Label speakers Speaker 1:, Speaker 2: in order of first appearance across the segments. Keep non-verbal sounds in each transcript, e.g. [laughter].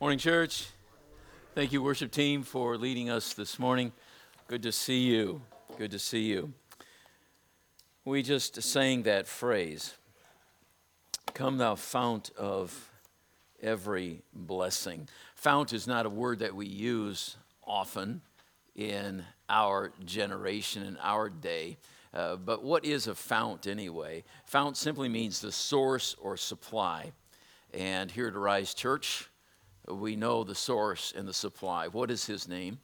Speaker 1: Morning, church. Thank you, worship team, for leading us this morning. Good to see you. Good to see you. We just sang that phrase Come, thou fount of every blessing. Fount is not a word that we use often in our generation, in our day. Uh, but what is a fount anyway? Fount simply means the source or supply. And here at Arise Church, we know the source and the supply. What is his name?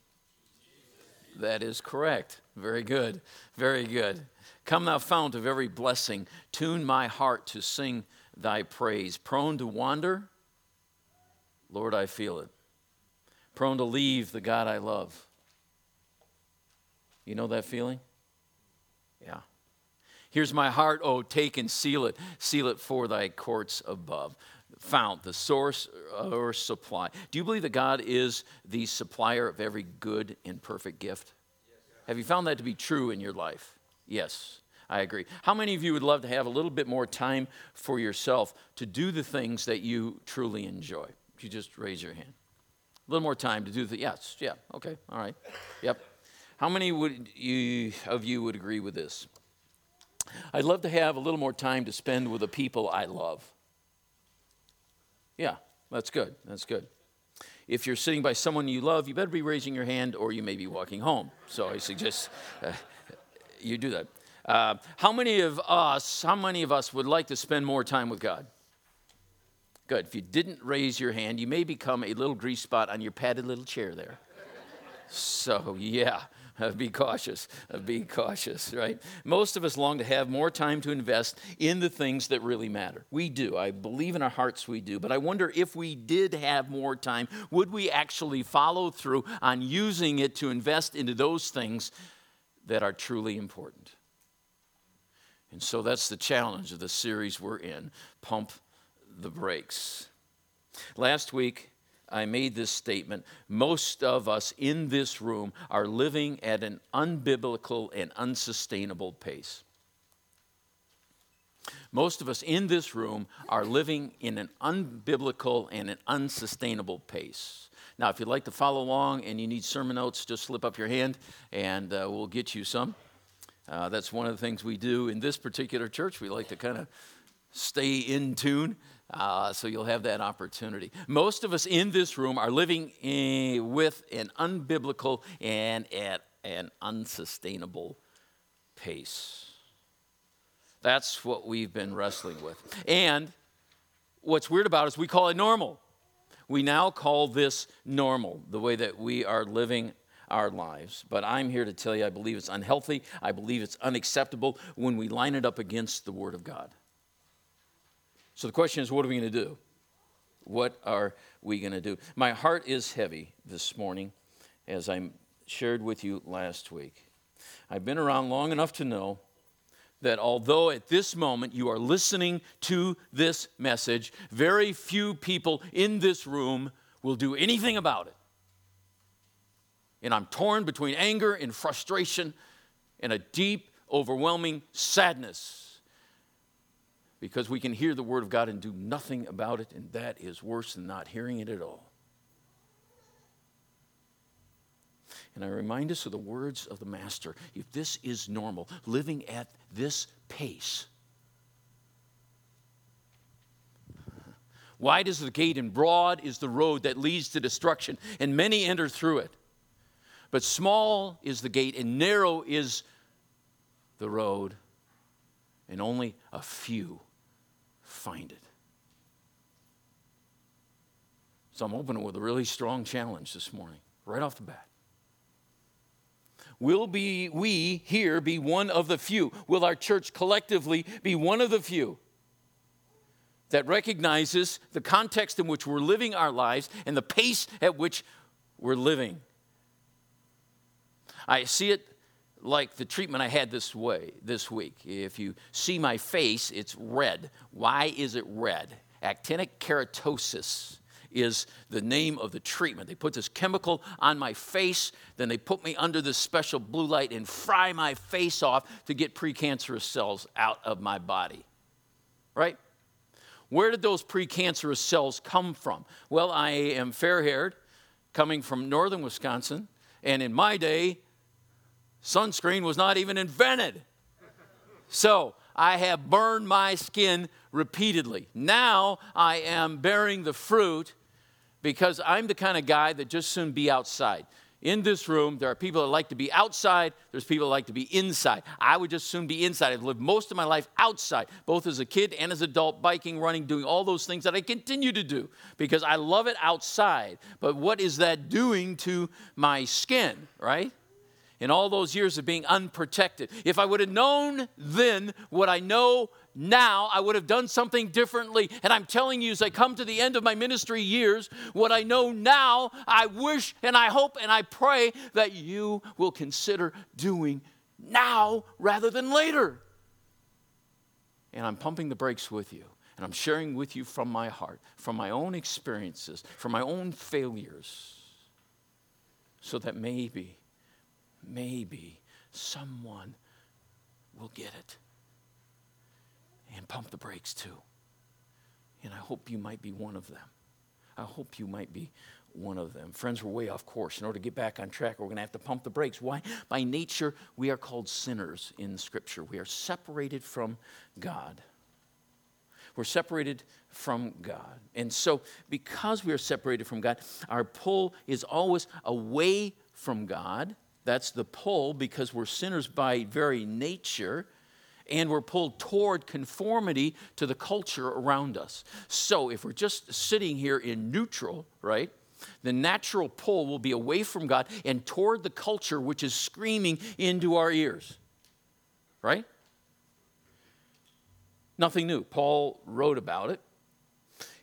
Speaker 1: That is correct. Very good. Very good. Come, thou fount of every blessing, tune my heart to sing thy praise. Prone to wander? Lord, I feel it. Prone to leave the God I love. You know that feeling? Yeah. Here's my heart, oh, take and seal it. Seal it for thy courts above fount, the source uh, or supply. Do you believe that God is the supplier of every good and perfect gift? Have you found that to be true in your life? Yes, I agree. How many of you would love to have a little bit more time for yourself to do the things that you truly enjoy? If you just raise your hand. A little more time to do the yes, yeah, okay, all right. Yep. How many would you of you would agree with this? I'd love to have a little more time to spend with the people I love. Yeah, that's good. That's good. If you're sitting by someone you love, you better be raising your hand or you may be walking home. So I suggest uh, you do that. Uh, how many of us, how many of us would like to spend more time with God? Good. If you didn't raise your hand, you may become a little grease spot on your padded little chair there. So, yeah, be cautious. Be cautious, right? Most of us long to have more time to invest in the things that really matter. We do. I believe in our hearts we do. But I wonder if we did have more time, would we actually follow through on using it to invest into those things that are truly important? And so that's the challenge of the series we're in Pump the Brakes. Last week, I made this statement. Most of us in this room are living at an unbiblical and unsustainable pace. Most of us in this room are living in an unbiblical and an unsustainable pace. Now, if you'd like to follow along and you need sermon notes, just slip up your hand and uh, we'll get you some. Uh, that's one of the things we do in this particular church. We like to kind of stay in tune uh, so you'll have that opportunity. Most of us in this room are living in, with an unbiblical and at an unsustainable pace. That's what we've been wrestling with. And what's weird about it is we call it normal. We now call this normal, the way that we are living our lives. But I'm here to tell you, I believe it's unhealthy. I believe it's unacceptable when we line it up against the Word of God. So the question is, what are we going to do? What are we going to do? My heart is heavy this morning, as I shared with you last week. I've been around long enough to know that although at this moment you are listening to this message, very few people in this room will do anything about it. And I'm torn between anger and frustration and a deep, overwhelming sadness because we can hear the Word of God and do nothing about it, and that is worse than not hearing it at all. And I remind us of the words of the Master if this is normal, living at this pace, wide is the gate and broad is the road that leads to destruction, and many enter through it. But small is the gate and narrow is the road, and only a few find it. So I'm opening with a really strong challenge this morning, right off the bat. Will be we here be one of the few? Will our church collectively be one of the few that recognizes the context in which we're living our lives and the pace at which we're living? I see it like the treatment I had this way this week. If you see my face, it's red. Why is it red? Actinic keratosis is the name of the treatment. They put this chemical on my face, then they put me under this special blue light and fry my face off to get precancerous cells out of my body. Right? Where did those precancerous cells come from? Well, I am fair haired, coming from northern Wisconsin, and in my day, sunscreen was not even invented. So I have burned my skin repeatedly. Now I am bearing the fruit because I'm the kind of guy that just soon be outside. In this room, there are people that like to be outside, there's people that like to be inside. I would just soon be inside. I've lived most of my life outside, both as a kid and as an adult, biking, running, doing all those things that I continue to do because I love it outside. But what is that doing to my skin, right? In all those years of being unprotected. If I would have known then what I know now, I would have done something differently. And I'm telling you, as I come to the end of my ministry years, what I know now, I wish and I hope and I pray that you will consider doing now rather than later. And I'm pumping the brakes with you. And I'm sharing with you from my heart, from my own experiences, from my own failures, so that maybe maybe someone will get it and pump the brakes too. And I hope you might be one of them. I hope you might be one of them. Friends, we're way off course. In order to get back on track, we're going to have to pump the brakes. Why? By nature, we are called sinners in Scripture. We are separated from God. We're separated from God. And so, because we are separated from God, our pull is always away from God that's the pull because we're sinners by very nature and we're pulled toward conformity to the culture around us. So if we're just sitting here in neutral, right? The natural pull will be away from God and toward the culture which is screaming into our ears. Right? Nothing new. Paul wrote about it.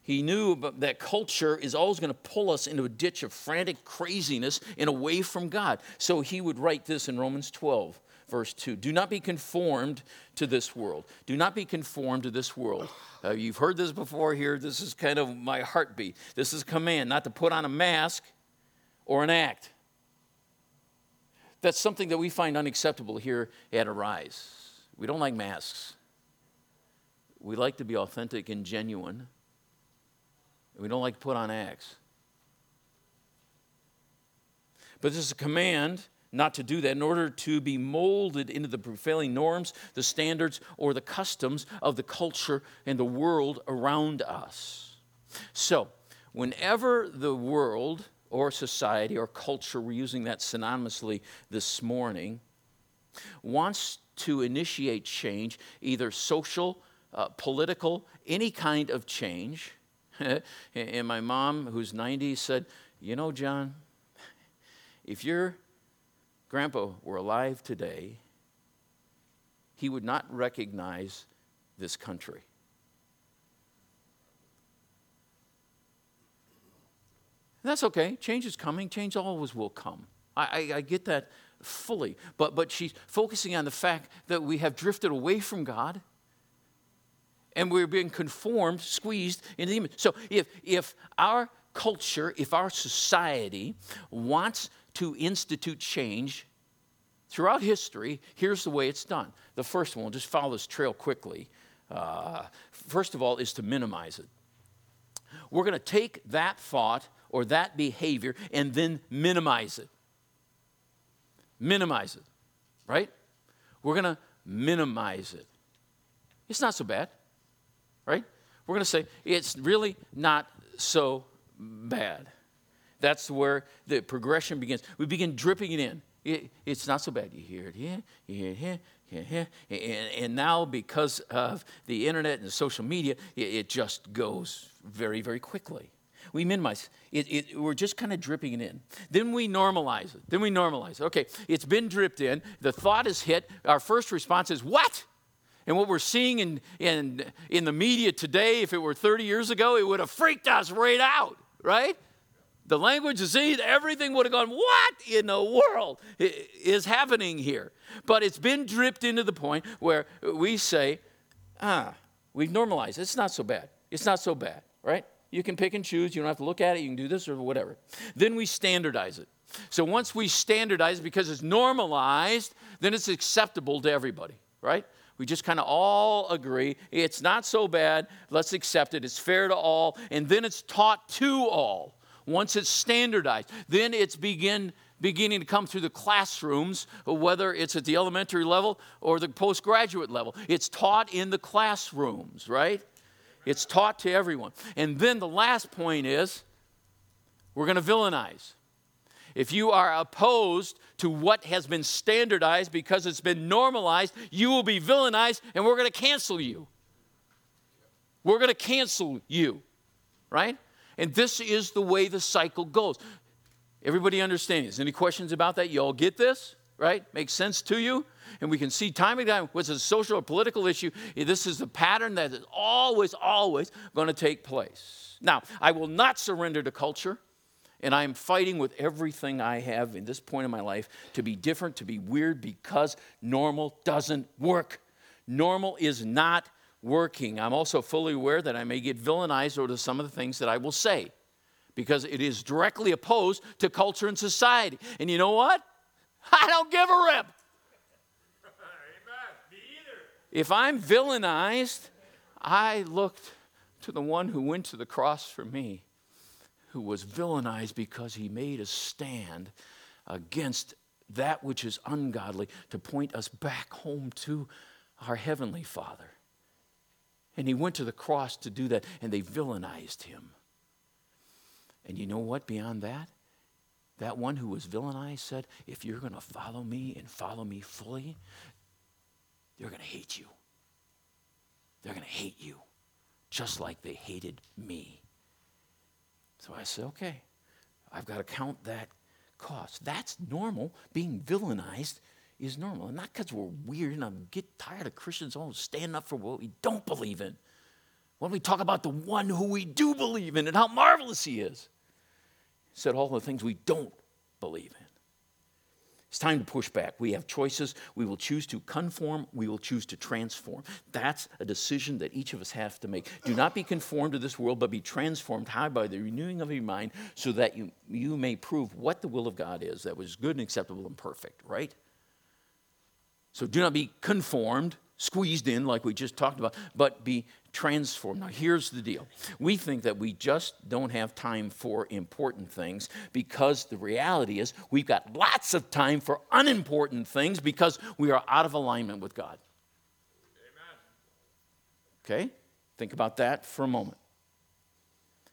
Speaker 1: He knew that culture is always going to pull us into a ditch of frantic craziness and away from God. So he would write this in Romans 12, verse 2 Do not be conformed to this world. Do not be conformed to this world. Uh, you've heard this before here. This is kind of my heartbeat. This is a command not to put on a mask or an act. That's something that we find unacceptable here at Arise. We don't like masks. We like to be authentic and genuine. We don't like to put on acts. But this is a command not to do that in order to be molded into the prevailing norms, the standards, or the customs of the culture and the world around us. So, whenever the world or society or culture, we're using that synonymously this morning, wants to initiate change, either social, uh, political, any kind of change, [laughs] and my mom, who's 90, said, You know, John, if your grandpa were alive today, he would not recognize this country. that's okay. Change is coming. Change always will come. I, I, I get that fully. But, but she's focusing on the fact that we have drifted away from God and we're being conformed, squeezed into the image. So if, if our culture, if our society wants to institute change throughout history, here's the way it's done. The first one, we'll just follow this trail quickly. Uh, first of all, is to minimize it. We're going to take that thought or that behavior and then minimize it. Minimize it, right? We're going to minimize it. It's not so bad right? We're going to say it's really not so bad. That's where the progression begins. We begin dripping it in. It, it's not so bad. You hear it here, you hear it here, here, here. And, and now, because of the internet and the social media, it, it just goes very, very quickly. We minimize it, it, we're just kind of dripping it in. Then we normalize it. Then we normalize it. Okay, it's been dripped in. The thought is hit. Our first response is, What? And what we're seeing in, in, in the media today, if it were 30 years ago, it would have freaked us right out, right? The language is easy, everything would have gone, what in the world is happening here? But it's been dripped into the point where we say, ah, we've normalized. It's not so bad. It's not so bad, right? You can pick and choose. You don't have to look at it. You can do this or whatever. Then we standardize it. So once we standardize because it's normalized, then it's acceptable to everybody, right? We just kind of all agree it's not so bad. Let's accept it. It's fair to all. And then it's taught to all. Once it's standardized, then it's begin beginning to come through the classrooms, whether it's at the elementary level or the postgraduate level. It's taught in the classrooms, right? It's taught to everyone. And then the last point is we're going to villainize. If you are opposed to what has been standardized because it's been normalized, you will be villainized and we're going to cancel you. We're going to cancel you, right? And this is the way the cycle goes. Everybody understands? Any questions about that? You all get this, right? Makes sense to you? And we can see time and time, what's a social or political issue, this is the pattern that is always, always going to take place. Now, I will not surrender to culture. And I am fighting with everything I have in this point in my life to be different, to be weird, because normal doesn't work. Normal is not working. I'm also fully aware that I may get villainized over some of the things that I will say because it is directly opposed to culture and society. And you know what? [laughs] I don't give a rip. If I'm villainized, I looked to the one who went to the cross for me who was villainized because he made a stand against that which is ungodly to point us back home to our Heavenly Father. And he went to the cross to do that, and they villainized him. And you know what, beyond that? That one who was villainized said, If you're going to follow me and follow me fully, they're going to hate you. They're going to hate you, just like they hated me. So I said, okay, I've got to count that cost. That's normal. Being villainized is normal. And not because we're weird and I get tired of Christians always standing up for what we don't believe in. When we talk about the one who we do believe in and how marvelous he is, he said all the things we don't believe in. It's time to push back. We have choices. We will choose to conform. We will choose to transform. That's a decision that each of us have to make. Do not be conformed to this world, but be transformed high by the renewing of your mind so that you, you may prove what the will of God is that was good and acceptable and perfect, right? So do not be conformed, squeezed in like we just talked about, but be transformed. Now, here's the deal we think that we just don't have time for important things because the reality is we've got lots of time for unimportant things because we are out of alignment with God. Amen. Okay? Think about that for a moment.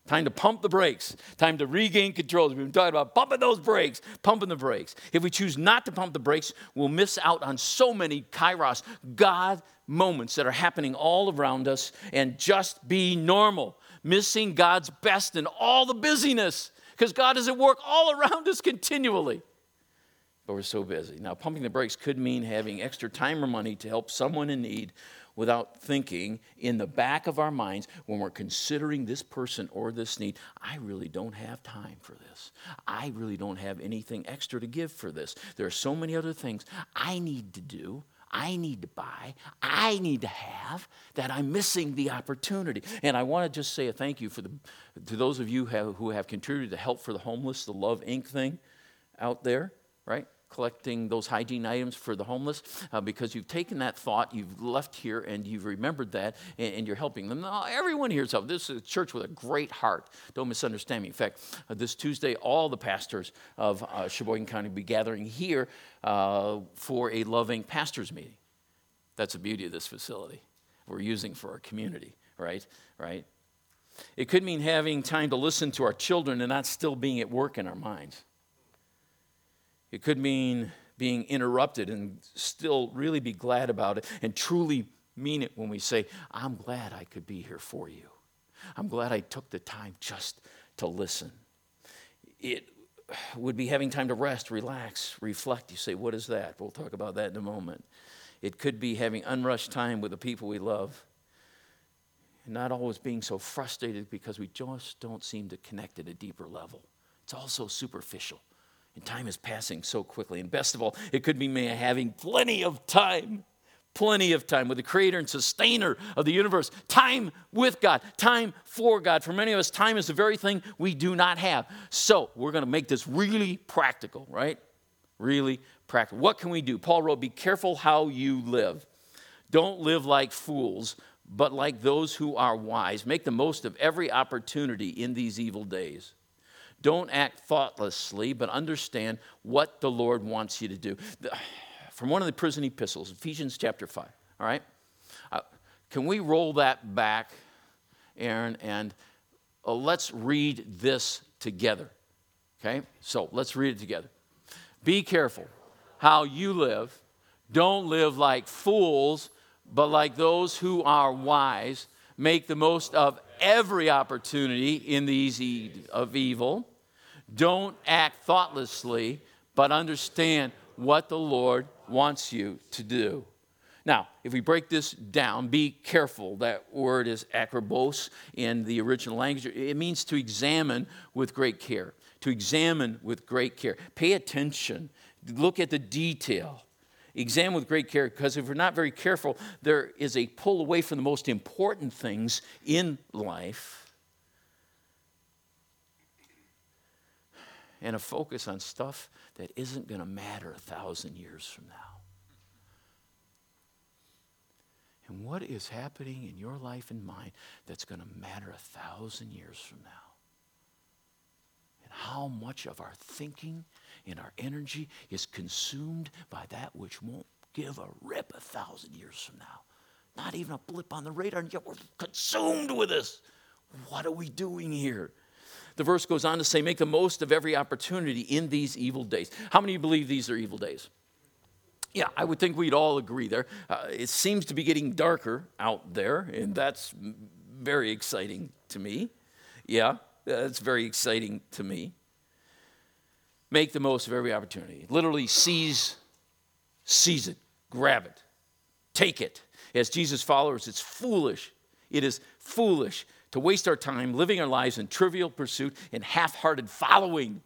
Speaker 1: Time to pump the brakes. Time to regain control. We've been talking about pumping those brakes, pumping the brakes. If we choose not to pump the brakes, we'll miss out on so many kairos, God moments that are happening all around us and just be normal, missing God's best in all the busyness because God is at work all around us continually. But we're so busy. Now, pumping the brakes could mean having extra time or money to help someone in need without thinking in the back of our minds when we're considering this person or this need, I really don't have time for this. I really don't have anything extra to give for this. There are so many other things I need to do. I need to buy, I need to have, that I'm missing the opportunity. And I want to just say a thank you for the, to those of you have, who have contributed to Help for the Homeless, the Love Inc. thing out there, right? Collecting those hygiene items for the homeless uh, because you've taken that thought, you've left here, and you've remembered that, and, and you're helping them. Now, everyone here is helping. This is a church with a great heart. Don't misunderstand me. In fact, uh, this Tuesday, all the pastors of uh, Sheboygan County will be gathering here uh, for a loving pastors meeting. That's the beauty of this facility. We're using for our community, right? Right? It could mean having time to listen to our children and not still being at work in our minds. It could mean being interrupted and still really be glad about it and truly mean it when we say, I'm glad I could be here for you. I'm glad I took the time just to listen. It would be having time to rest, relax, reflect. You say, What is that? We'll talk about that in a moment. It could be having unrushed time with the people we love and not always being so frustrated because we just don't seem to connect at a deeper level. It's all so superficial. And time is passing so quickly. And best of all, it could be me having plenty of time, plenty of time with the creator and sustainer of the universe. Time with God, time for God. For many of us, time is the very thing we do not have. So we're going to make this really practical, right? Really practical. What can we do? Paul wrote, Be careful how you live. Don't live like fools, but like those who are wise. Make the most of every opportunity in these evil days. Don't act thoughtlessly, but understand what the Lord wants you to do. [sighs] From one of the prison epistles, Ephesians chapter 5, all right? Uh, can we roll that back, Aaron, and uh, let's read this together, okay? So let's read it together. Be careful how you live. Don't live like fools, but like those who are wise. Make the most of every opportunity in these e- of evil. Don't act thoughtlessly, but understand what the Lord wants you to do. Now, if we break this down, be careful. That word is akribos in the original language. It means to examine with great care. To examine with great care. Pay attention. Look at the detail. Examine with great care because if we're not very careful, there is a pull away from the most important things in life and a focus on stuff that isn't going to matter a thousand years from now. And what is happening in your life and mine that's going to matter a thousand years from now? And how much of our thinking and our energy is consumed by that which won't give a rip a thousand years from now? Not even a blip on the radar, and yet we're consumed with this. What are we doing here? The verse goes on to say, Make the most of every opportunity in these evil days. How many you believe these are evil days? Yeah, I would think we'd all agree there. Uh, it seems to be getting darker out there, and that's very exciting to me. Yeah, that's very exciting to me. Make the most of every opportunity. Literally, seize, seize it, grab it, take it. As Jesus' followers, it's foolish. It is foolish to waste our time living our lives in trivial pursuit and half hearted following.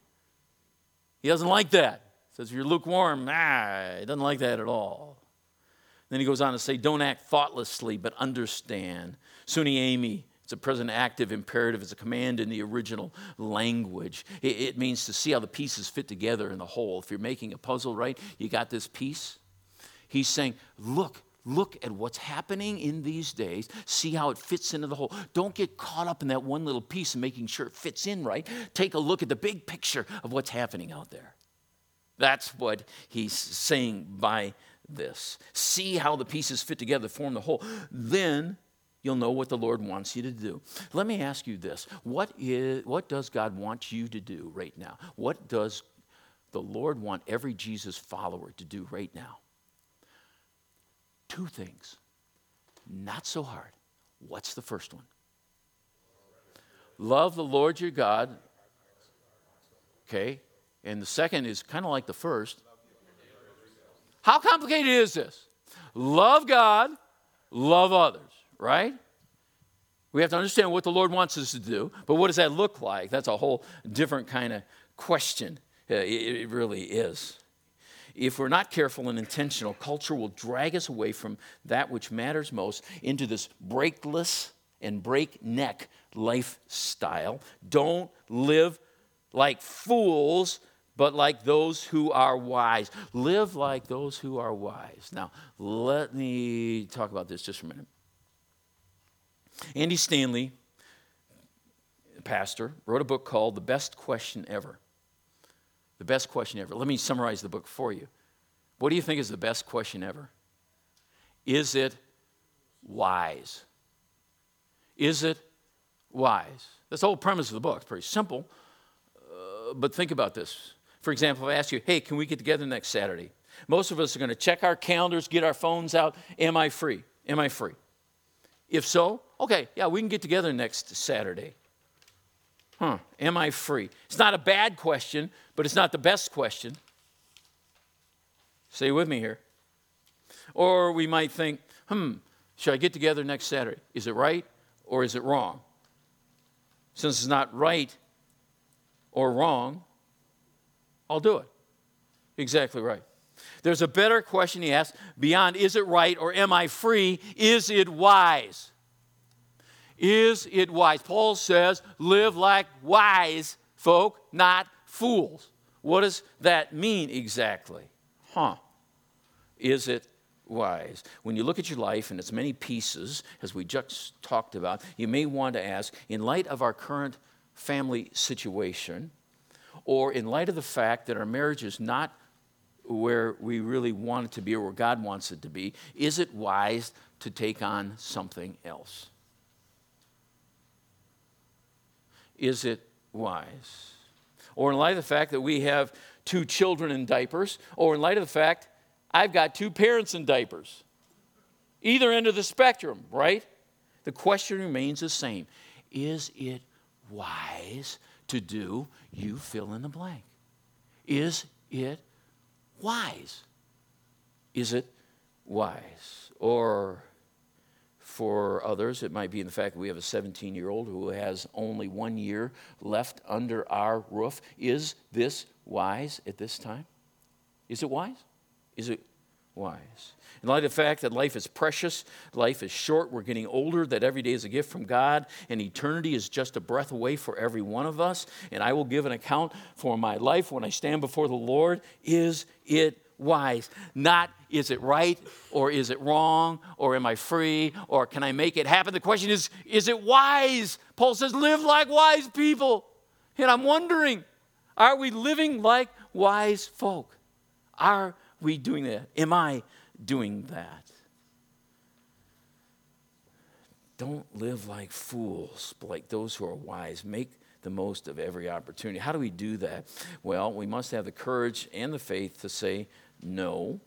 Speaker 1: He doesn't like that. He says, if you're lukewarm, ah, he doesn't like that at all. Then he goes on to say, don't act thoughtlessly, but understand. Suniemi, it's a present active imperative, it's a command in the original language. It, it means to see how the pieces fit together in the whole. If you're making a puzzle, right, you got this piece. He's saying, look, Look at what's happening in these days. See how it fits into the whole. Don't get caught up in that one little piece and making sure it fits in right. Take a look at the big picture of what's happening out there. That's what he's saying by this. See how the pieces fit together, form the whole. Then you'll know what the Lord wants you to do. Let me ask you this what, is, what does God want you to do right now? What does the Lord want every Jesus follower to do right now? Two things. Not so hard. What's the first one? Love the Lord your God. Okay. And the second is kind of like the first. How complicated is this? Love God, love others, right? We have to understand what the Lord wants us to do, but what does that look like? That's a whole different kind of question. Uh, it really is if we're not careful and intentional, culture will drag us away from that which matters most into this breakless and breakneck lifestyle. Don't live like fools, but like those who are wise. Live like those who are wise. Now, let me talk about this just for a minute. Andy Stanley, pastor, wrote a book called The Best Question Ever. The best question ever. Let me summarize the book for you. What do you think is the best question ever? Is it wise? Is it wise? That's the whole premise of the book. It's pretty simple. Uh, but think about this. For example, if I ask you, hey, can we get together next Saturday? Most of us are going to check our calendars, get our phones out. Am I free? Am I free? If so, okay, yeah, we can get together next Saturday. Huh, am I free? It's not a bad question, but it's not the best question. Stay with me here. Or we might think, hmm, should I get together next Saturday? Is it right or is it wrong? Since it's not right or wrong, I'll do it. Exactly right. There's a better question he asks beyond is it right or am I free? Is it wise? Is it wise? Paul says, live like wise folk, not fools. What does that mean exactly? Huh. Is it wise? When you look at your life and its many pieces, as we just talked about, you may want to ask, in light of our current family situation, or in light of the fact that our marriage is not where we really want it to be or where God wants it to be, is it wise to take on something else? Is it wise? Or in light of the fact that we have two children in diapers, or in light of the fact I've got two parents in diapers. Either end of the spectrum, right? The question remains the same Is it wise to do you fill in the blank? Is it wise? Is it wise? Or for others, it might be in the fact that we have a 17 year old who has only one year left under our roof. Is this wise at this time? Is it wise? Is it wise? In light of the fact that life is precious, life is short, we're getting older, that every day is a gift from God, and eternity is just a breath away for every one of us, and I will give an account for my life when I stand before the Lord. Is it wise? Not is it right or is it wrong or am I free or can I make it happen? The question is, is it wise? Paul says, live like wise people. And I'm wondering, are we living like wise folk? Are we doing that? Am I doing that? Don't live like fools, but like those who are wise. Make the most of every opportunity. How do we do that? Well, we must have the courage and the faith to say no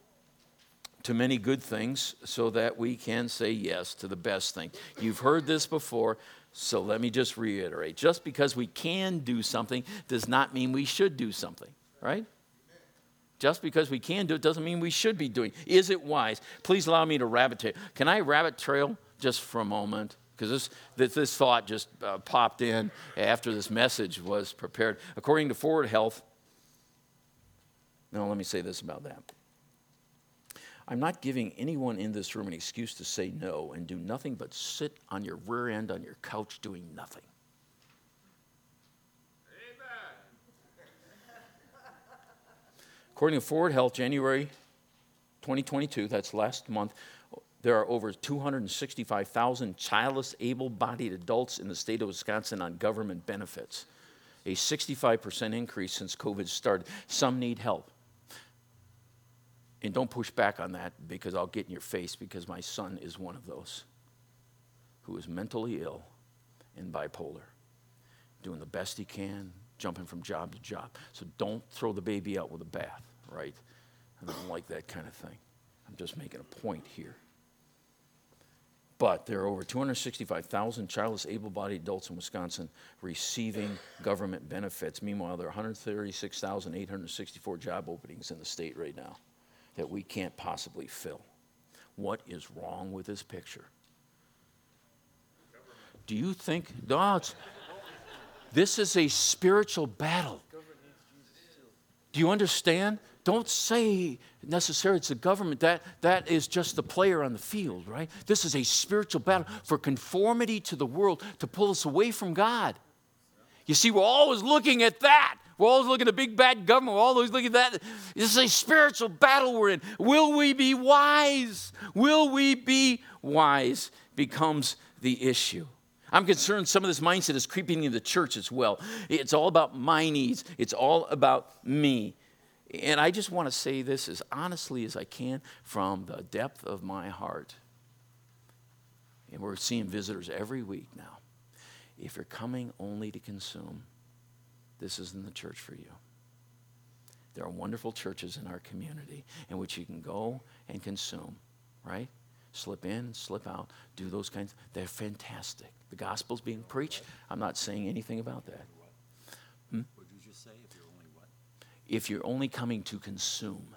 Speaker 1: to many good things so that we can say yes to the best thing. You've heard this before, so let me just reiterate. Just because we can do something does not mean we should do something, right? Just because we can do it doesn't mean we should be doing. Is it wise? Please allow me to rabbit trail. Can I rabbit trail just for a moment? Because this, this, this, thought just uh, popped in after this message was prepared. According to ForwardHealth, no, let me say this about that. I'm not giving anyone in this room an excuse to say no and do nothing but sit on your rear end on your couch doing nothing. According to ForwardHealth, January 2022, that's last month, there are over 265,000 childless, able bodied adults in the state of Wisconsin on government benefits, a 65% increase since COVID started. Some need help. And don't push back on that because I'll get in your face because my son is one of those who is mentally ill and bipolar, doing the best he can, jumping from job to job. So don't throw the baby out with a bath right? I don't like that kind of thing. I'm just making a point here. But there are over 265,000 childless, able bodied adults in Wisconsin receiving government benefits. Meanwhile, there are 136,864 job openings in the state right now that we can't possibly fill. What is wrong with this picture? Do you think, no, this is a spiritual battle. Do you understand? Don't say necessarily it's the government. That, that is just the player on the field, right? This is a spiritual battle for conformity to the world to pull us away from God. You see, we're always looking at that. We're always looking at big bad government. We're always looking at that. This is a spiritual battle we're in. Will we be wise? Will we be wise? Becomes the issue. I'm concerned some of this mindset is creeping into the church as well. It's all about my needs, it's all about me. And I just want to say this as honestly as I can from the depth of my heart. And we're seeing visitors every week now. If you're coming only to consume, this isn't the church for you. There are wonderful churches in our community in which you can go and consume, right? Slip in, slip out, do those kinds. They're fantastic. The gospel's being preached. I'm not saying anything about that.
Speaker 2: Hmm?
Speaker 1: If you're only coming to consume,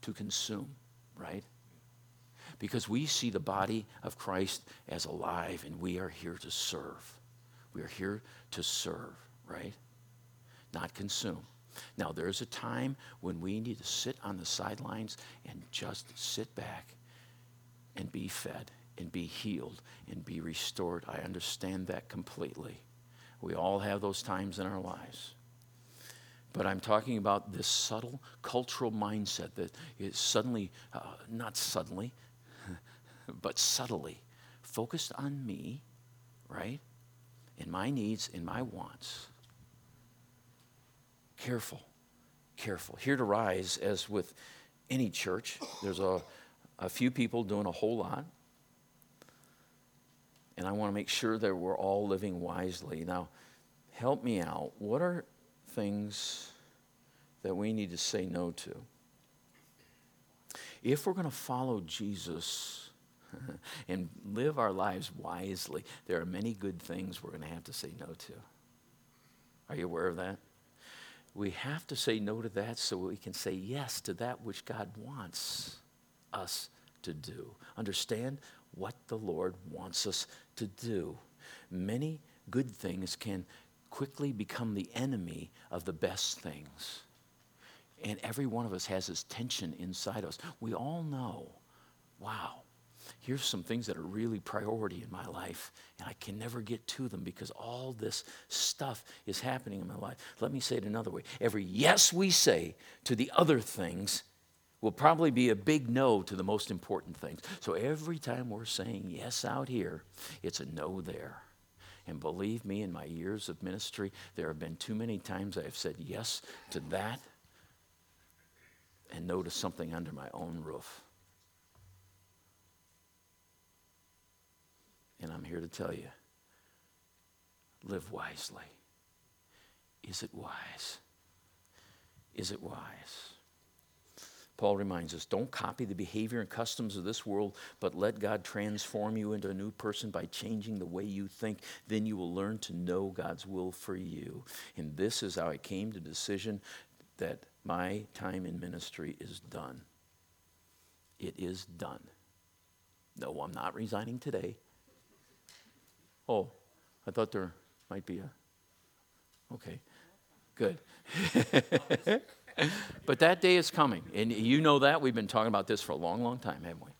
Speaker 1: to consume, right? Because we see the body of Christ as alive and we are here to serve. We are here to serve, right? Not consume. Now, there's a time when we need to sit on the sidelines and just sit back and be fed and be healed and be restored. I understand that completely. We all have those times in our lives. But I'm talking about this subtle cultural mindset that is suddenly, uh, not suddenly, [laughs] but subtly focused on me, right? And my needs and my wants. Careful, careful. Here at Arise, as with any church, there's a, a few people doing a whole lot. And I want to make sure that we're all living wisely. Now, help me out. What are things that we need to say no to? If we're going to follow Jesus [laughs] and live our lives wisely, there are many good things we're going to have to say no to. Are you aware of that? We have to say no to that so we can say yes to that which God wants us to do. Understand what the Lord wants us to do. Many good things can quickly become the enemy of the best things. And every one of us has this tension inside us. We all know, wow, here's some things that are really priority in my life, and I can never get to them because all this stuff is happening in my life. Let me say it another way. Every yes we say to the other things will probably be a big no to the most important things. So every time we're saying yes out here, it's a no there. And believe me, in my years of ministry, there have been too many times I have said yes to that and no to something under my own roof. And I'm here to tell you live wisely. Is it wise? Is it wise? Paul reminds us don't copy the behavior and customs of this world, but let God transform you into a new person by changing the way you think. Then you will learn to know God's will for you. And this is how I came to the decision that my time in ministry is done. It is done. No, I'm not resigning today. Oh, I thought there might be a. Okay, good. [laughs] but that day is coming. And you know that. We've been talking about this for a long, long time, haven't we?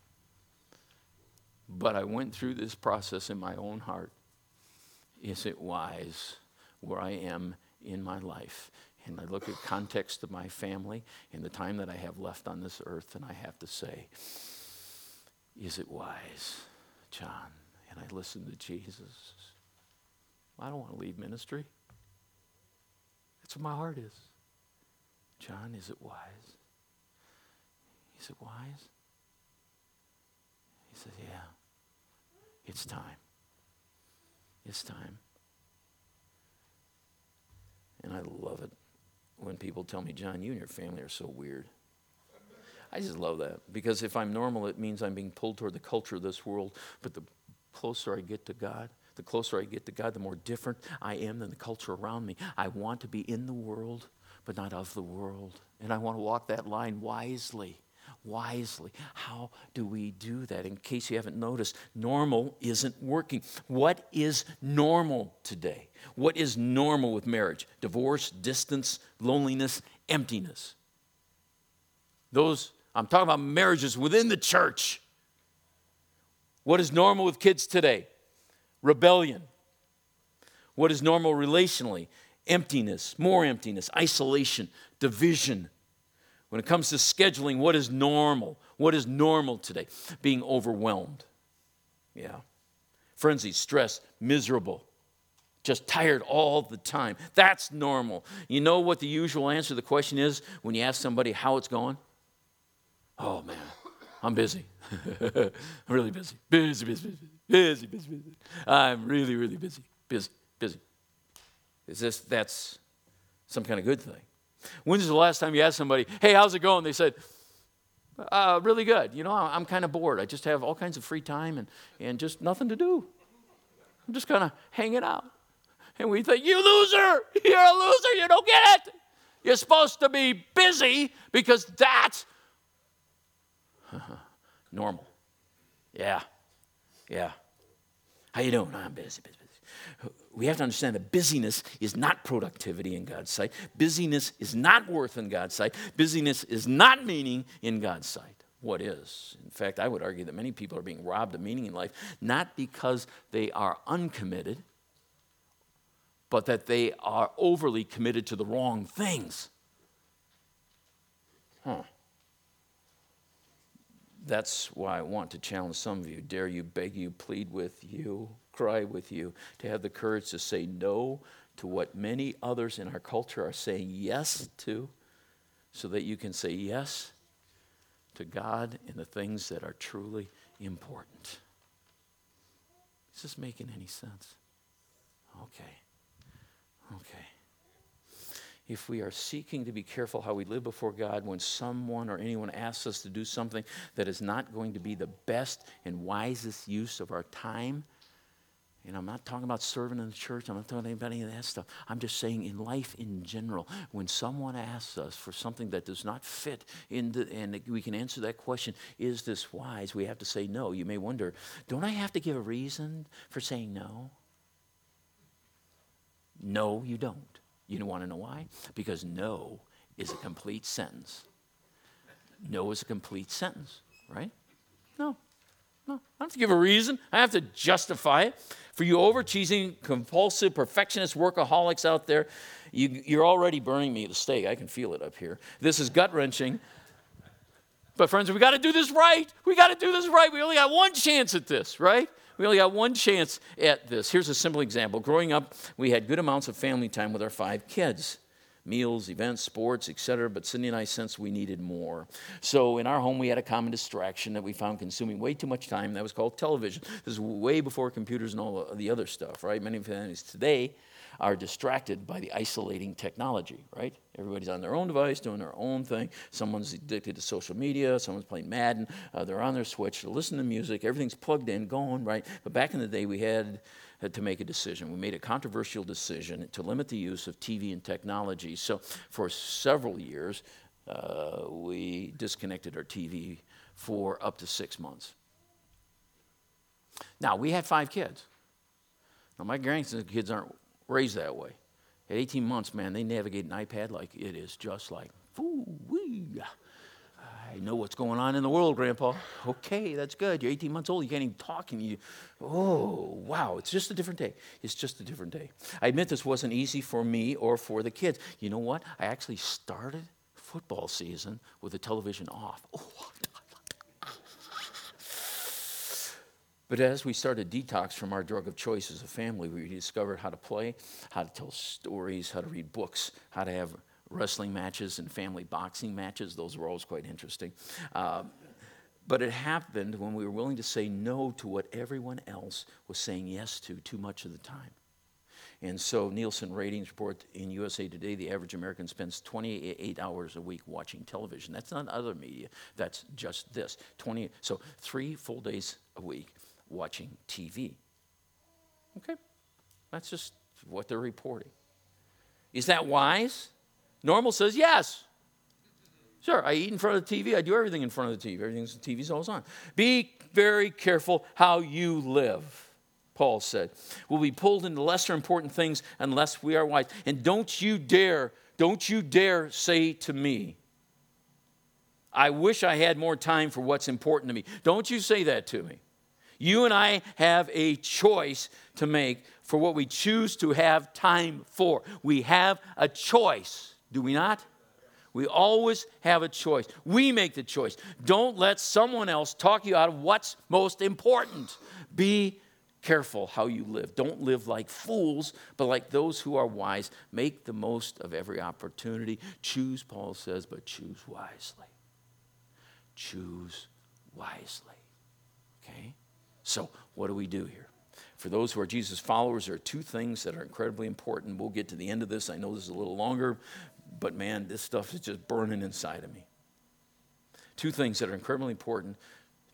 Speaker 1: But I went through this process in my own heart. Is it wise where I am in my life? And I look at context of my family and the time that I have left on this earth, and I have to say, is it wise, John? And I listen to Jesus. I don't want to leave ministry. That's what my heart is. John, is it wise? Is it wise? He says, Yeah, it's time. It's time. And I love it when people tell me, John, you and your family are so weird. I just love that because if I'm normal, it means I'm being pulled toward the culture of this world. But the closer I get to God, the closer I get to God, the more different I am than the culture around me. I want to be in the world, but not of the world. And I want to walk that line wisely. Wisely. How do we do that? In case you haven't noticed, normal isn't working. What is normal today? What is normal with marriage? Divorce, distance, loneliness, emptiness. Those, I'm talking about marriages within the church. What is normal with kids today? Rebellion. What is normal relationally? Emptiness, more emptiness, isolation, division. When it comes to scheduling, what is normal? What is normal today? Being overwhelmed. Yeah. Frenzy, stress, miserable, just tired all the time. That's normal. You know what the usual answer to the question is when you ask somebody how it's going? Oh, man, I'm busy. [laughs] I'm really busy. Busy, busy, busy, busy, busy, busy. I'm really, really busy. Busy, busy. Is this that's some kind of good thing? When's the last time you asked somebody, hey, how's it going? They said, uh, really good. You know, I'm kind of bored. I just have all kinds of free time and, and just nothing to do. I'm just kind of hanging out. And we think, you loser, you're a loser, you don't get it. You're supposed to be busy because that's [laughs] normal. Yeah, yeah. How you doing? I'm busy, busy, busy we have to understand that busyness is not productivity in God's sight. Busyness is not worth in God's sight. Busyness is not meaning in God's sight. What is? In fact, I would argue that many people are being robbed of meaning in life, not because they are uncommitted but that they are overly committed to the wrong things. Huh. That's why I want to challenge some of you, dare you, beg you, plead with you, cry with you, to have the courage to say no to what many others in our culture are saying yes to, so that you can say yes to God and the things that are truly important. Is this making any sense? Okay. Okay. If we are seeking to be careful how we live before God when someone or anyone asks us to do something that is not going to be the best and wisest use of our time, and I'm not talking about serving in the church. I'm not talking about any of that stuff. I'm just saying in life in general, when someone asks us for something that does not fit and we can answer that question, is this wise? We have to say no. You may wonder, don't I have to give a reason for saying no? No, you don't. You don't want to know why? Because no is a complete sentence. No is a complete sentence, right? No. No. I don't have to give a reason. I have to justify it. For you overcheesing, compulsive, perfectionist workaholics out there, you, you're already burning me at the stake. I can feel it up here. This is gut wrenching. But, friends, we got to do this right. We got to do this right. We only got one chance at this, right? We only got one chance at this. Here's a simple example. Growing up, we had good amounts of family time with our five kids meals, events, sports, etc. But Cindy and I sensed we needed more. So in our home, we had a common distraction that we found consuming way too much time. That was called television. This is way before computers and all the other stuff, right? Many families today are distracted by the isolating technology, right? Everybody's on their own device doing their own thing. Someone's addicted to social media, someone's playing Madden, uh, they're on their Switch, they're listening to music, everything's plugged in, going, right? But back in the day, we had had to make a decision. We made a controversial decision to limit the use of TV and technology. So for several years, uh, we disconnected our TV for up to six months. Now, we had five kids. Now, my grandkids aren't raised that way. At 18 months, man, they navigate an iPad like it is just like, woo. I know what's going on in the world, Grandpa. Okay, that's good. You're 18 months old. You can't even talk, and you, oh, wow. It's just a different day. It's just a different day. I admit this wasn't easy for me or for the kids. You know what? I actually started football season with the television off. Oh, But as we started detox from our drug of choice as a family, we discovered how to play, how to tell stories, how to read books, how to have wrestling matches and family boxing matches. Those were always quite interesting. Uh, but it happened when we were willing to say no to what everyone else was saying yes to too much of the time. And so Nielsen ratings report in USA Today, the average American spends 28 hours a week watching television. That's not other media. That's just this. 20, so three full days a week watching TV. Okay? That's just what they're reporting. Is that wise? Normal says yes. Sure, I eat in front of the TV. I do everything in front of the TV. Everything's the TV's always on. Be very careful how you live, Paul said. We'll be pulled into lesser important things unless we are wise. And don't you dare, don't you dare say to me, I wish I had more time for what's important to me. Don't you say that to me. You and I have a choice to make for what we choose to have time for. We have a choice. Do we not? We always have a choice. We make the choice. Don't let someone else talk you out of what's most important. Be careful how you live. Don't live like fools, but like those who are wise. Make the most of every opportunity. Choose, Paul says, but choose wisely. Choose wisely. So, what do we do here? For those who are Jesus followers, there are two things that are incredibly important. We'll get to the end of this. I know this is a little longer, but man, this stuff is just burning inside of me. Two things that are incredibly important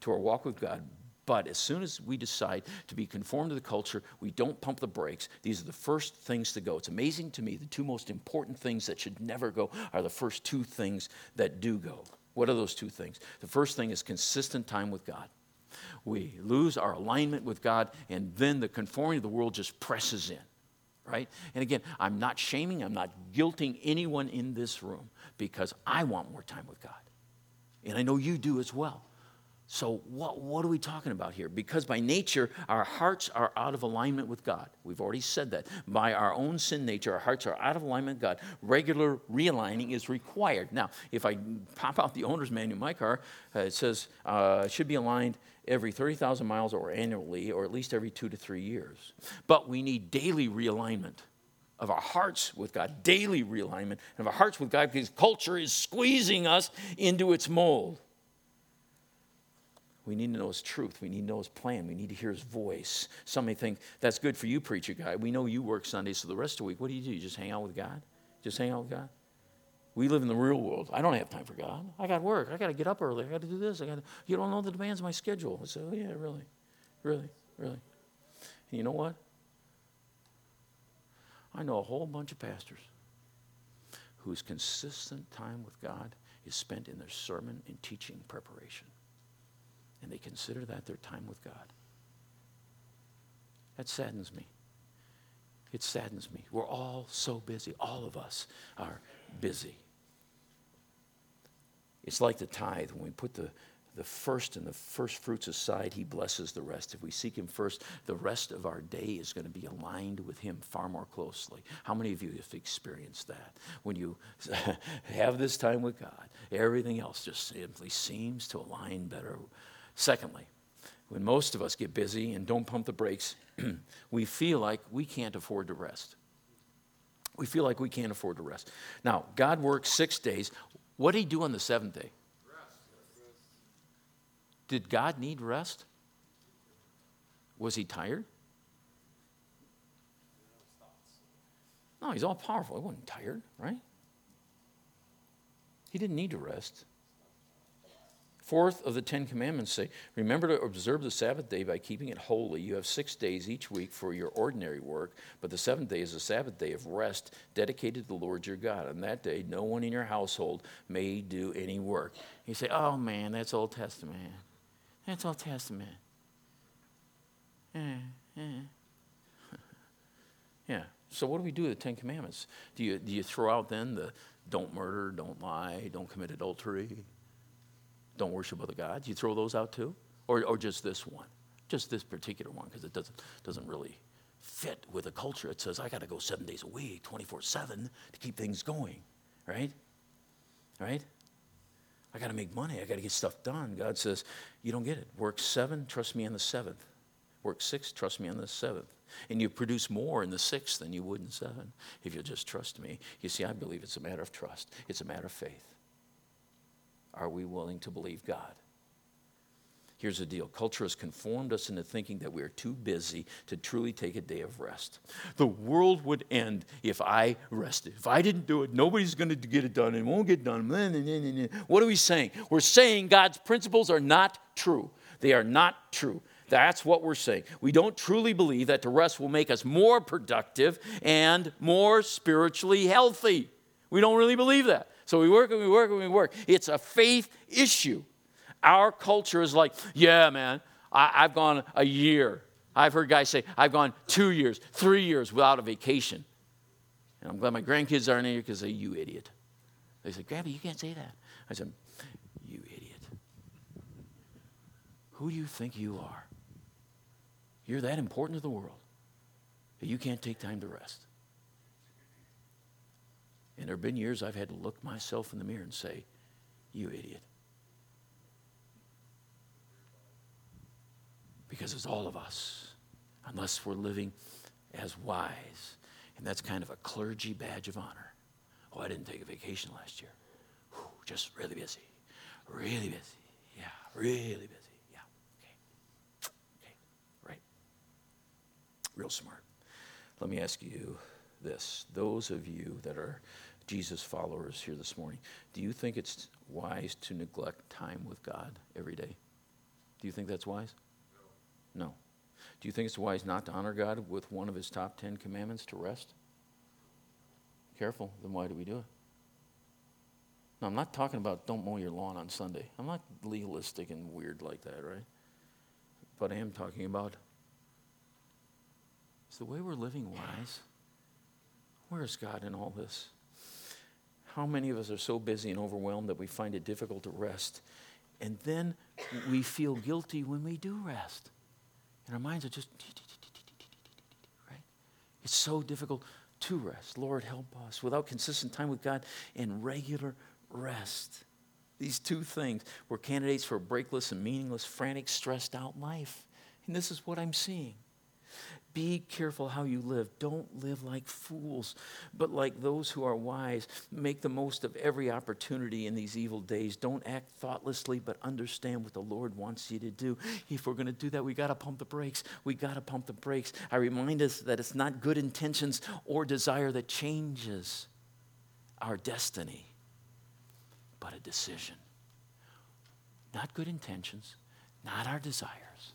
Speaker 1: to our walk with God. But as soon as we decide to be conformed to the culture, we don't pump the brakes. These are the first things to go. It's amazing to me the two most important things that should never go are the first two things that do go. What are those two things? The first thing is consistent time with God. We lose our alignment with God, and then the conformity of the world just presses in right? And again, I'm not shaming, I'm not guilting anyone in this room because I want more time with God. And I know you do as well. So, what, what are we talking about here? Because by nature, our hearts are out of alignment with God. We've already said that. By our own sin nature, our hearts are out of alignment with God. Regular realigning is required. Now, if I pop out the owner's manual in my car, uh, it says uh, should be aligned every 30,000 miles or annually, or at least every two to three years. But we need daily realignment of our hearts with God, daily realignment of our hearts with God because culture is squeezing us into its mold. We need to know his truth. We need to know his plan. We need to hear his voice. Some may think, that's good for you, preacher guy. We know you work Sundays, so the rest of the week, what do you do? You just hang out with God? Just hang out with God? We live in the real world. I don't have time for God. I got work. I got to get up early. I got to do this. I got to, you don't know the demands of my schedule. I said, oh, yeah, really, really, really. And you know what? I know a whole bunch of pastors whose consistent time with God is spent in their sermon and teaching preparation and they consider that their time with God. That saddens me. It saddens me. We're all so busy. All of us are busy. It's like the tithe. When we put the, the first and the first fruits aside, he blesses the rest. If we seek him first, the rest of our day is going to be aligned with him far more closely. How many of you have experienced that? When you [laughs] have this time with God, everything else just simply seems to align better Secondly, when most of us get busy and don't pump the brakes, [clears throat] we feel like we can't afford to rest. We feel like we can't afford to rest. Now, God works six days. What did He do on the seventh day? Did God need rest? Was He tired? No, He's all powerful. He wasn't tired, right? He didn't need to rest. Fourth of the Ten Commandments say, Remember to observe the Sabbath day by keeping it holy. You have six days each week for your ordinary work, but the seventh day is a Sabbath day of rest dedicated to the Lord your God. On that day, no one in your household may do any work. You say, Oh man, that's Old Testament. That's Old Testament. Yeah, yeah. [laughs] yeah. So what do we do with the Ten Commandments? Do you, do you throw out then the don't murder, don't lie, don't commit adultery? Don't worship other gods. You throw those out too? Or, or just this one? Just this particular one, because it doesn't, doesn't really fit with a culture. It says, I got to go seven days a week, 24 7 to keep things going, right? Right? I got to make money. I got to get stuff done. God says, You don't get it. Work seven, trust me on the seventh. Work six, trust me on the seventh. And you produce more in the sixth than you would in seven if you just trust me. You see, I believe it's a matter of trust, it's a matter of faith. Are we willing to believe God? Here's the deal culture has conformed us into thinking that we are too busy to truly take a day of rest. The world would end if I rested. If I didn't do it, nobody's going to get it done. It won't get done. What are we saying? We're saying God's principles are not true. They are not true. That's what we're saying. We don't truly believe that the rest will make us more productive and more spiritually healthy. We don't really believe that. So we work and we work and we work. It's a faith issue. Our culture is like, yeah, man, I, have gone a year. I've heard guys say, I've gone two years, three years without a vacation. And I'm glad my grandkids aren't here because they, you idiot. They said, Grandpa, you can't say that. I said, you idiot. Who do you think you are? You're that important to the world that you can't take time to rest. And there have been years I've had to look myself in the mirror and say, You idiot. Because it's all of us, unless we're living as wise. And that's kind of a clergy badge of honor. Oh, I didn't take a vacation last year. Whew, just really busy. Really busy. Yeah, really busy. Yeah, okay. Okay, right. Real smart. Let me ask you this. Those of you that are Jesus followers here this morning, do you think it's wise to neglect time with God every day? Do you think that's wise? No. no. Do you think it's wise not to honor God with one of his top 10 commandments to rest? Careful, then why do we do it? No, I'm not talking about don't mow your lawn on Sunday. I'm not legalistic and weird like that, right? But I am talking about is the way we're living wise? Where is God in all this? How many of us are so busy and overwhelmed that we find it difficult to rest And then we feel guilty when we do rest. And our minds are just, right? It's so difficult to rest. Lord, help us. Without consistent time with God and regular rest. These two things were candidates for a breakless and meaningless, frantic, stressed out life. And this is what I'm seeing. Be careful how you live. Don't live like fools, but like those who are wise. Make the most of every opportunity in these evil days. Don't act thoughtlessly, but understand what the Lord wants you to do. If we're going to do that, we got to pump the brakes. We got to pump the brakes. I remind us that it's not good intentions or desire that changes our destiny, but a decision. Not good intentions, not our desires,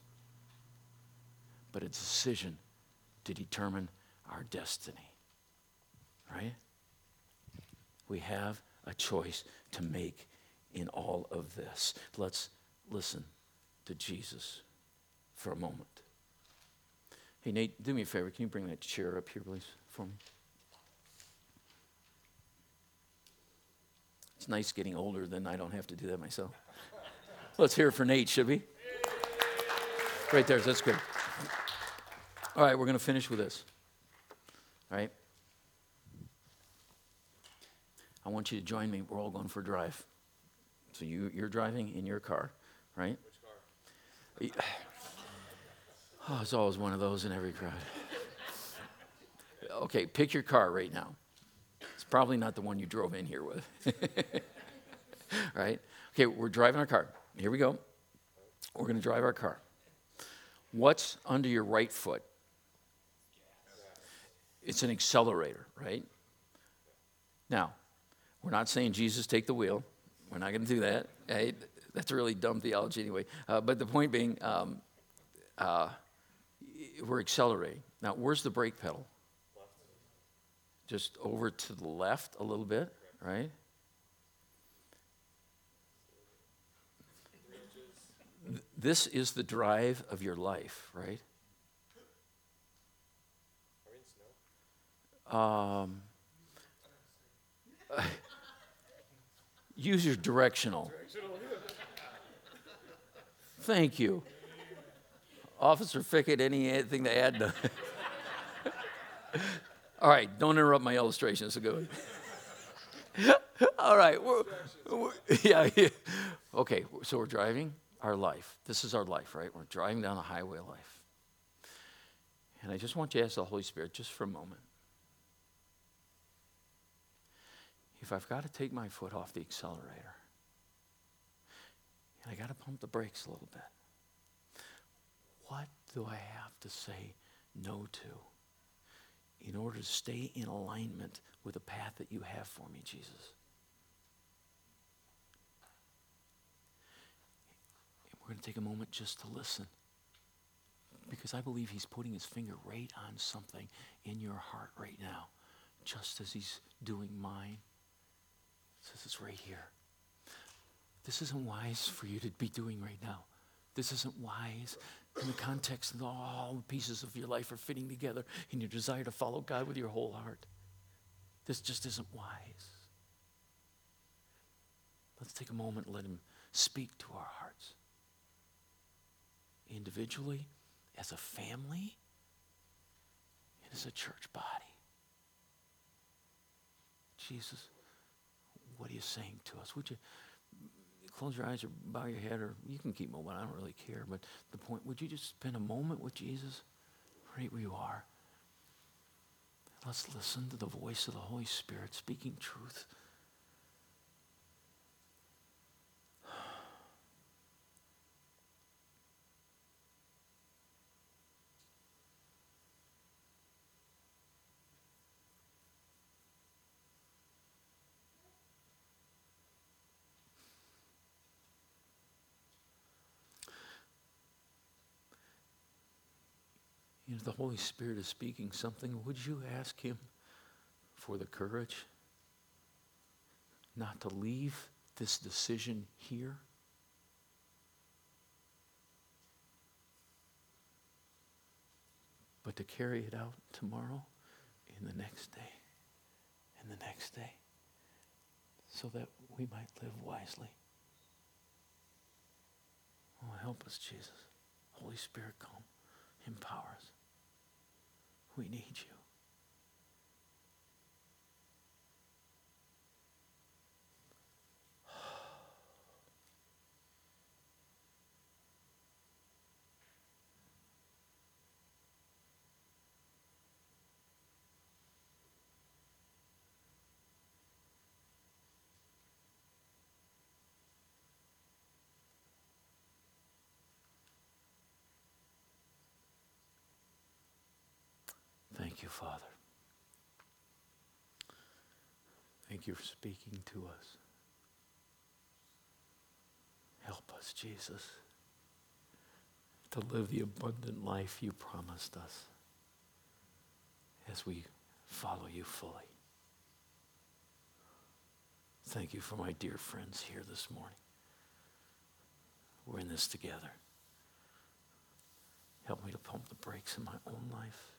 Speaker 1: but a decision to determine our destiny. Right? We have a choice to make in all of this. Let's listen to Jesus for a moment. Hey, Nate, do me a favor. Can you bring that chair up here, please, for me? It's nice getting older, then I don't have to do that myself. Let's hear it for Nate, should we? Right there, that's good. All right, we're going to finish with this. All right? I want you to join me. We're all going for a drive. So you, you're driving in your car, right? Which car? [sighs] Oh, it's always one of those in every crowd. okay, pick your car right now. It's probably not the one you drove in here with. [laughs] right? Okay, we're driving our car. Here we go. We're going to drive our car. What's under your right foot? It's an accelerator, right? Now, we're not saying Jesus take the wheel. We're not going to do that. Right? That's really dumb theology anyway. Uh, but the point being, um, uh, we're accelerating. Now, where's the brake pedal? Just over to the left a little bit, right? This is the drive of your life, right? Um, use your directional. Thank you. Officer Fickett, anything to add? [laughs] All right, don't interrupt my illustration. It's a good one. [laughs] All right. We're, we're, yeah, yeah. Okay, so we're driving our life. This is our life, right? We're driving down the highway of life. And I just want you to ask the Holy Spirit just for a moment if I've got to take my foot off the accelerator and I got to pump the brakes a little bit, what do I have to say no to in order to stay in alignment with the path that you have for me, Jesus? And we're going to take a moment just to listen because I believe he's putting his finger right on something in your heart right now, just as he's doing mine says it's right here. This isn't wise for you to be doing right now. This isn't wise in the context of all the pieces of your life are fitting together in your desire to follow God with your whole heart. This just isn't wise. Let's take a moment and let Him speak to our hearts. Individually, as a family, and as a church body. Jesus what are you saying to us? Would you close your eyes or bow your head, or you can keep moving. I don't really care. But the point, would you just spend a moment with Jesus right where you are? Let's listen to the voice of the Holy Spirit speaking truth. Know, the Holy Spirit is speaking something, would you ask Him for the courage not to leave this decision here? But to carry it out tomorrow, in the next day, and the next day, so that we might live wisely. Oh, help us, Jesus. Holy Spirit, come. Empower us. We need you. Thank you, Father. Thank you for speaking to us. Help us, Jesus, to live the abundant life you promised us as we follow you fully. Thank you for my dear friends here this morning. We're in this together. Help me to pump the brakes in my own life.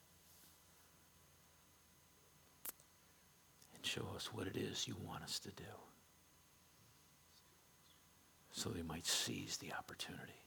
Speaker 1: And show us what it is you want us to do so they might seize the opportunity.